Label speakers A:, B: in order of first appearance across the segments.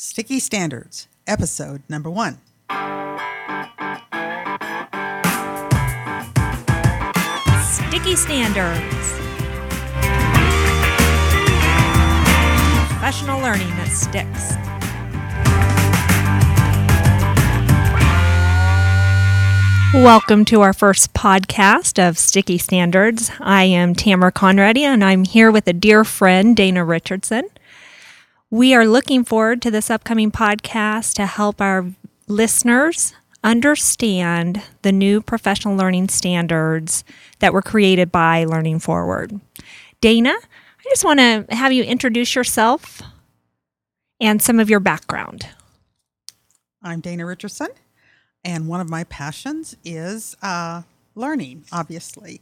A: Sticky Standards, episode number one.
B: Sticky Standards. Professional learning that sticks. Welcome to our first podcast of Sticky Standards. I am Tamara Conradi and I'm here with a dear friend, Dana Richardson. We are looking forward to this upcoming podcast to help our listeners understand the new professional learning standards that were created by Learning Forward. Dana, I just want to have you introduce yourself and some of your background.
A: I'm Dana Richardson, and one of my passions is uh, learning, obviously.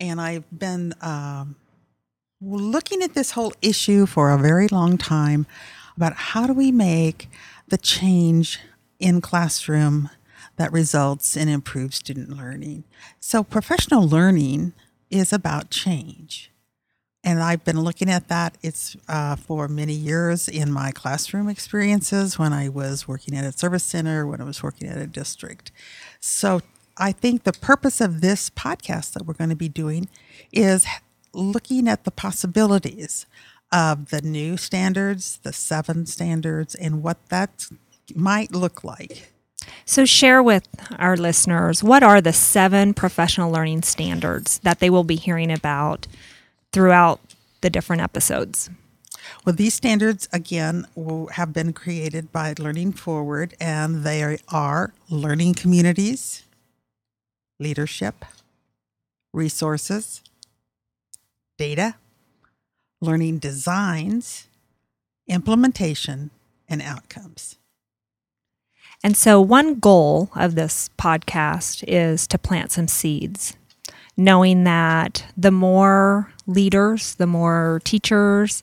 A: And I've been um, looking at this whole issue for a very long time about how do we make the change in classroom that results in improved student learning. So, professional learning is about change. And I've been looking at that. It's uh, for many years in my classroom experiences when I was working at a service center, when I was working at a district. So I think the purpose of this podcast that we're going to be doing is looking at the possibilities of the new standards, the seven standards, and what that might look like.
B: So, share with our listeners what are the seven professional learning standards that they will be hearing about throughout the different episodes?
A: Well, these standards, again, will have been created by Learning Forward, and they are learning communities, leadership, resources, data, learning designs, implementation, and outcomes.
B: And so, one goal of this podcast is to plant some seeds, knowing that the more leaders, the more teachers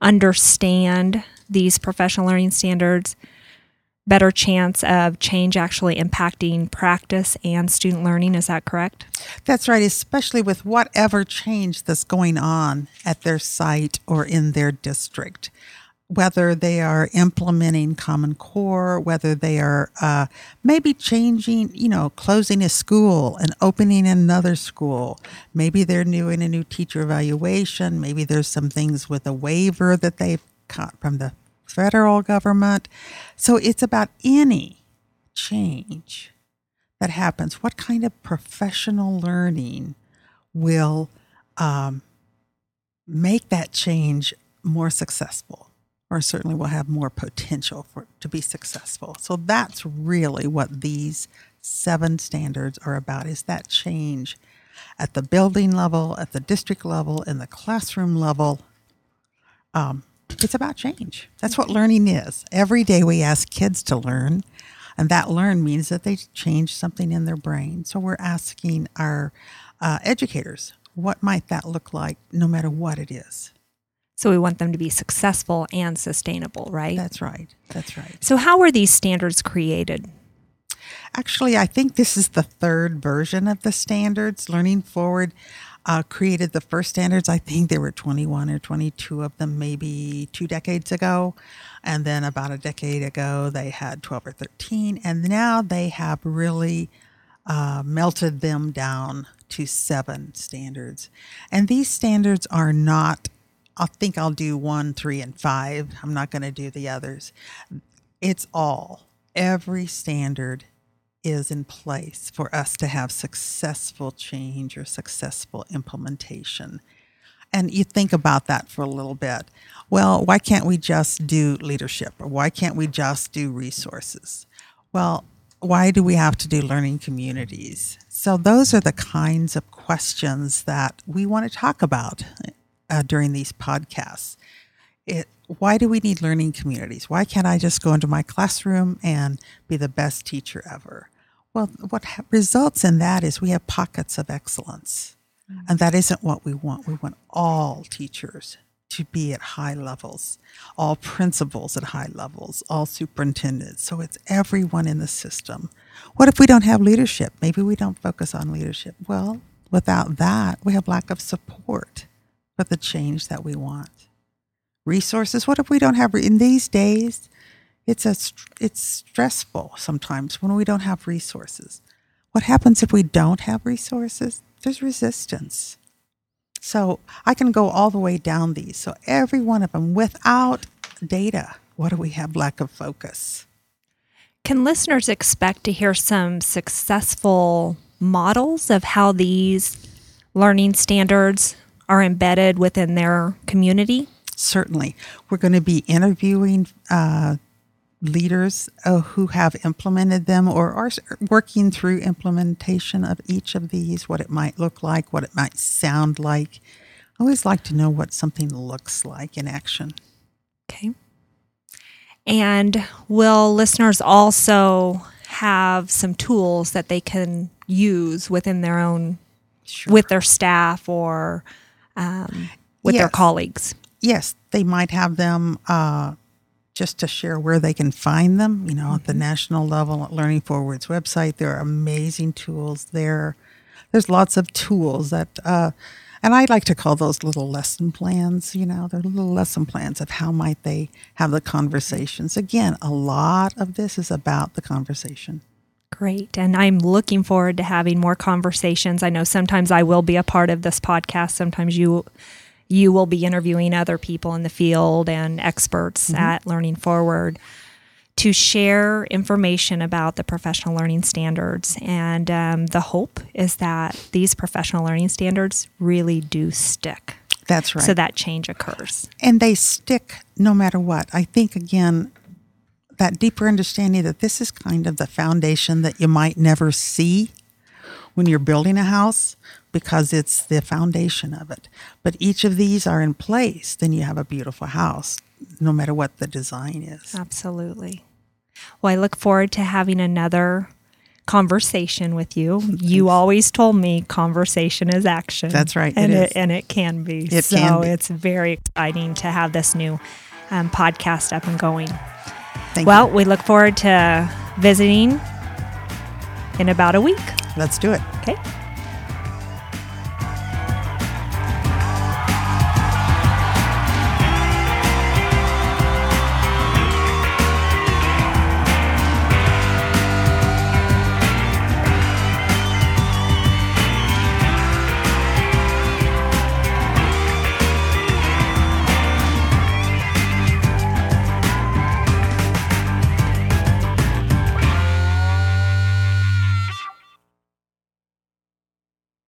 B: understand these professional learning standards, better chance of change actually impacting practice and student learning. Is that correct?
A: That's right, especially with whatever change that's going on at their site or in their district. Whether they are implementing Common Core, whether they are uh, maybe changing, you know, closing a school and opening another school. Maybe they're doing a new teacher evaluation. Maybe there's some things with a waiver that they've from the federal government. So it's about any change that happens. What kind of professional learning will um, make that change more successful? Or certainly will have more potential for to be successful. So that's really what these seven standards are about is that change at the building level, at the district level, in the classroom level. Um, it's about change. That's what learning is. Every day we ask kids to learn, and that learn means that they change something in their brain. So we're asking our uh, educators, what might that look like no matter what it is?
B: So we want them to be successful and sustainable, right?
A: That's right. That's right.
B: So, how were these standards created?
A: Actually, I think this is the third version of the standards. Learning Forward uh, created the first standards. I think there were 21 or 22 of them, maybe two decades ago. And then about a decade ago, they had 12 or 13. And now they have really uh, melted them down to seven standards. And these standards are not, I think I'll do one, three, and five. I'm not going to do the others. It's all, every standard is in place for us to have successful change or successful implementation. And you think about that for a little bit. Well, why can't we just do leadership or why can't we just do resources? Well, why do we have to do learning communities? So, those are the kinds of questions that we want to talk about uh, during these podcasts. It, why do we need learning communities? Why can't I just go into my classroom and be the best teacher ever? Well, what ha- results in that is we have pockets of excellence. Mm-hmm. And that isn't what we want. We want all teachers to be at high levels, all principals at high levels, all superintendents. So it's everyone in the system. What if we don't have leadership? Maybe we don't focus on leadership. Well, without that, we have lack of support for the change that we want. Resources, what if we don't have, in these days, It's a it's stressful sometimes when we don't have resources. What happens if we don't have resources? There's resistance. So I can go all the way down these. So every one of them without data, what do we have? Lack of focus.
B: Can listeners expect to hear some successful models of how these learning standards are embedded within their community?
A: Certainly. We're going to be interviewing uh, leaders uh, who have implemented them or are working through implementation of each of these, what it might look like, what it might sound like. I always like to know what something looks like in action.
B: Okay. And will listeners also have some tools that they can use within their own,
A: Sure.
B: with their staff or um, with their colleagues?
A: yes, they might have them uh, just to share where they can find them. You know, at the national level, at Learning Forward's website, there are amazing tools there. There's lots of tools that, uh, and I like to call those little lesson plans. You know, they're little lesson plans of how might they have the conversations. Again, a lot of this is about the conversation.
B: Great. And I'm looking forward to having more conversations. I know sometimes I will be a part of this podcast. Sometimes you you will be interviewing other people in the field and experts at Learning Forward to share information about the professional learning standards. And um, the hope is that these professional learning standards really do stick.
A: That's right.
B: So that change occurs.
A: and they stick no matter what. I think again that deeper understanding that this is kind of the foundation that you might never see when you're building a house because it's the foundation of it. But each of these are in place, then you have a beautiful house no matter what the design is.
B: Absolutely. Well, I look forward to having another conversation with you. You always told me conversation is action.
A: That's right, it
B: and and it can be.
A: It
B: so
A: can be.
B: it's very exciting to have this new um, podcast up and going.
A: Thank
B: well,
A: you.
B: we look forward to visiting in about a week.
A: Let's do it.
B: Okay.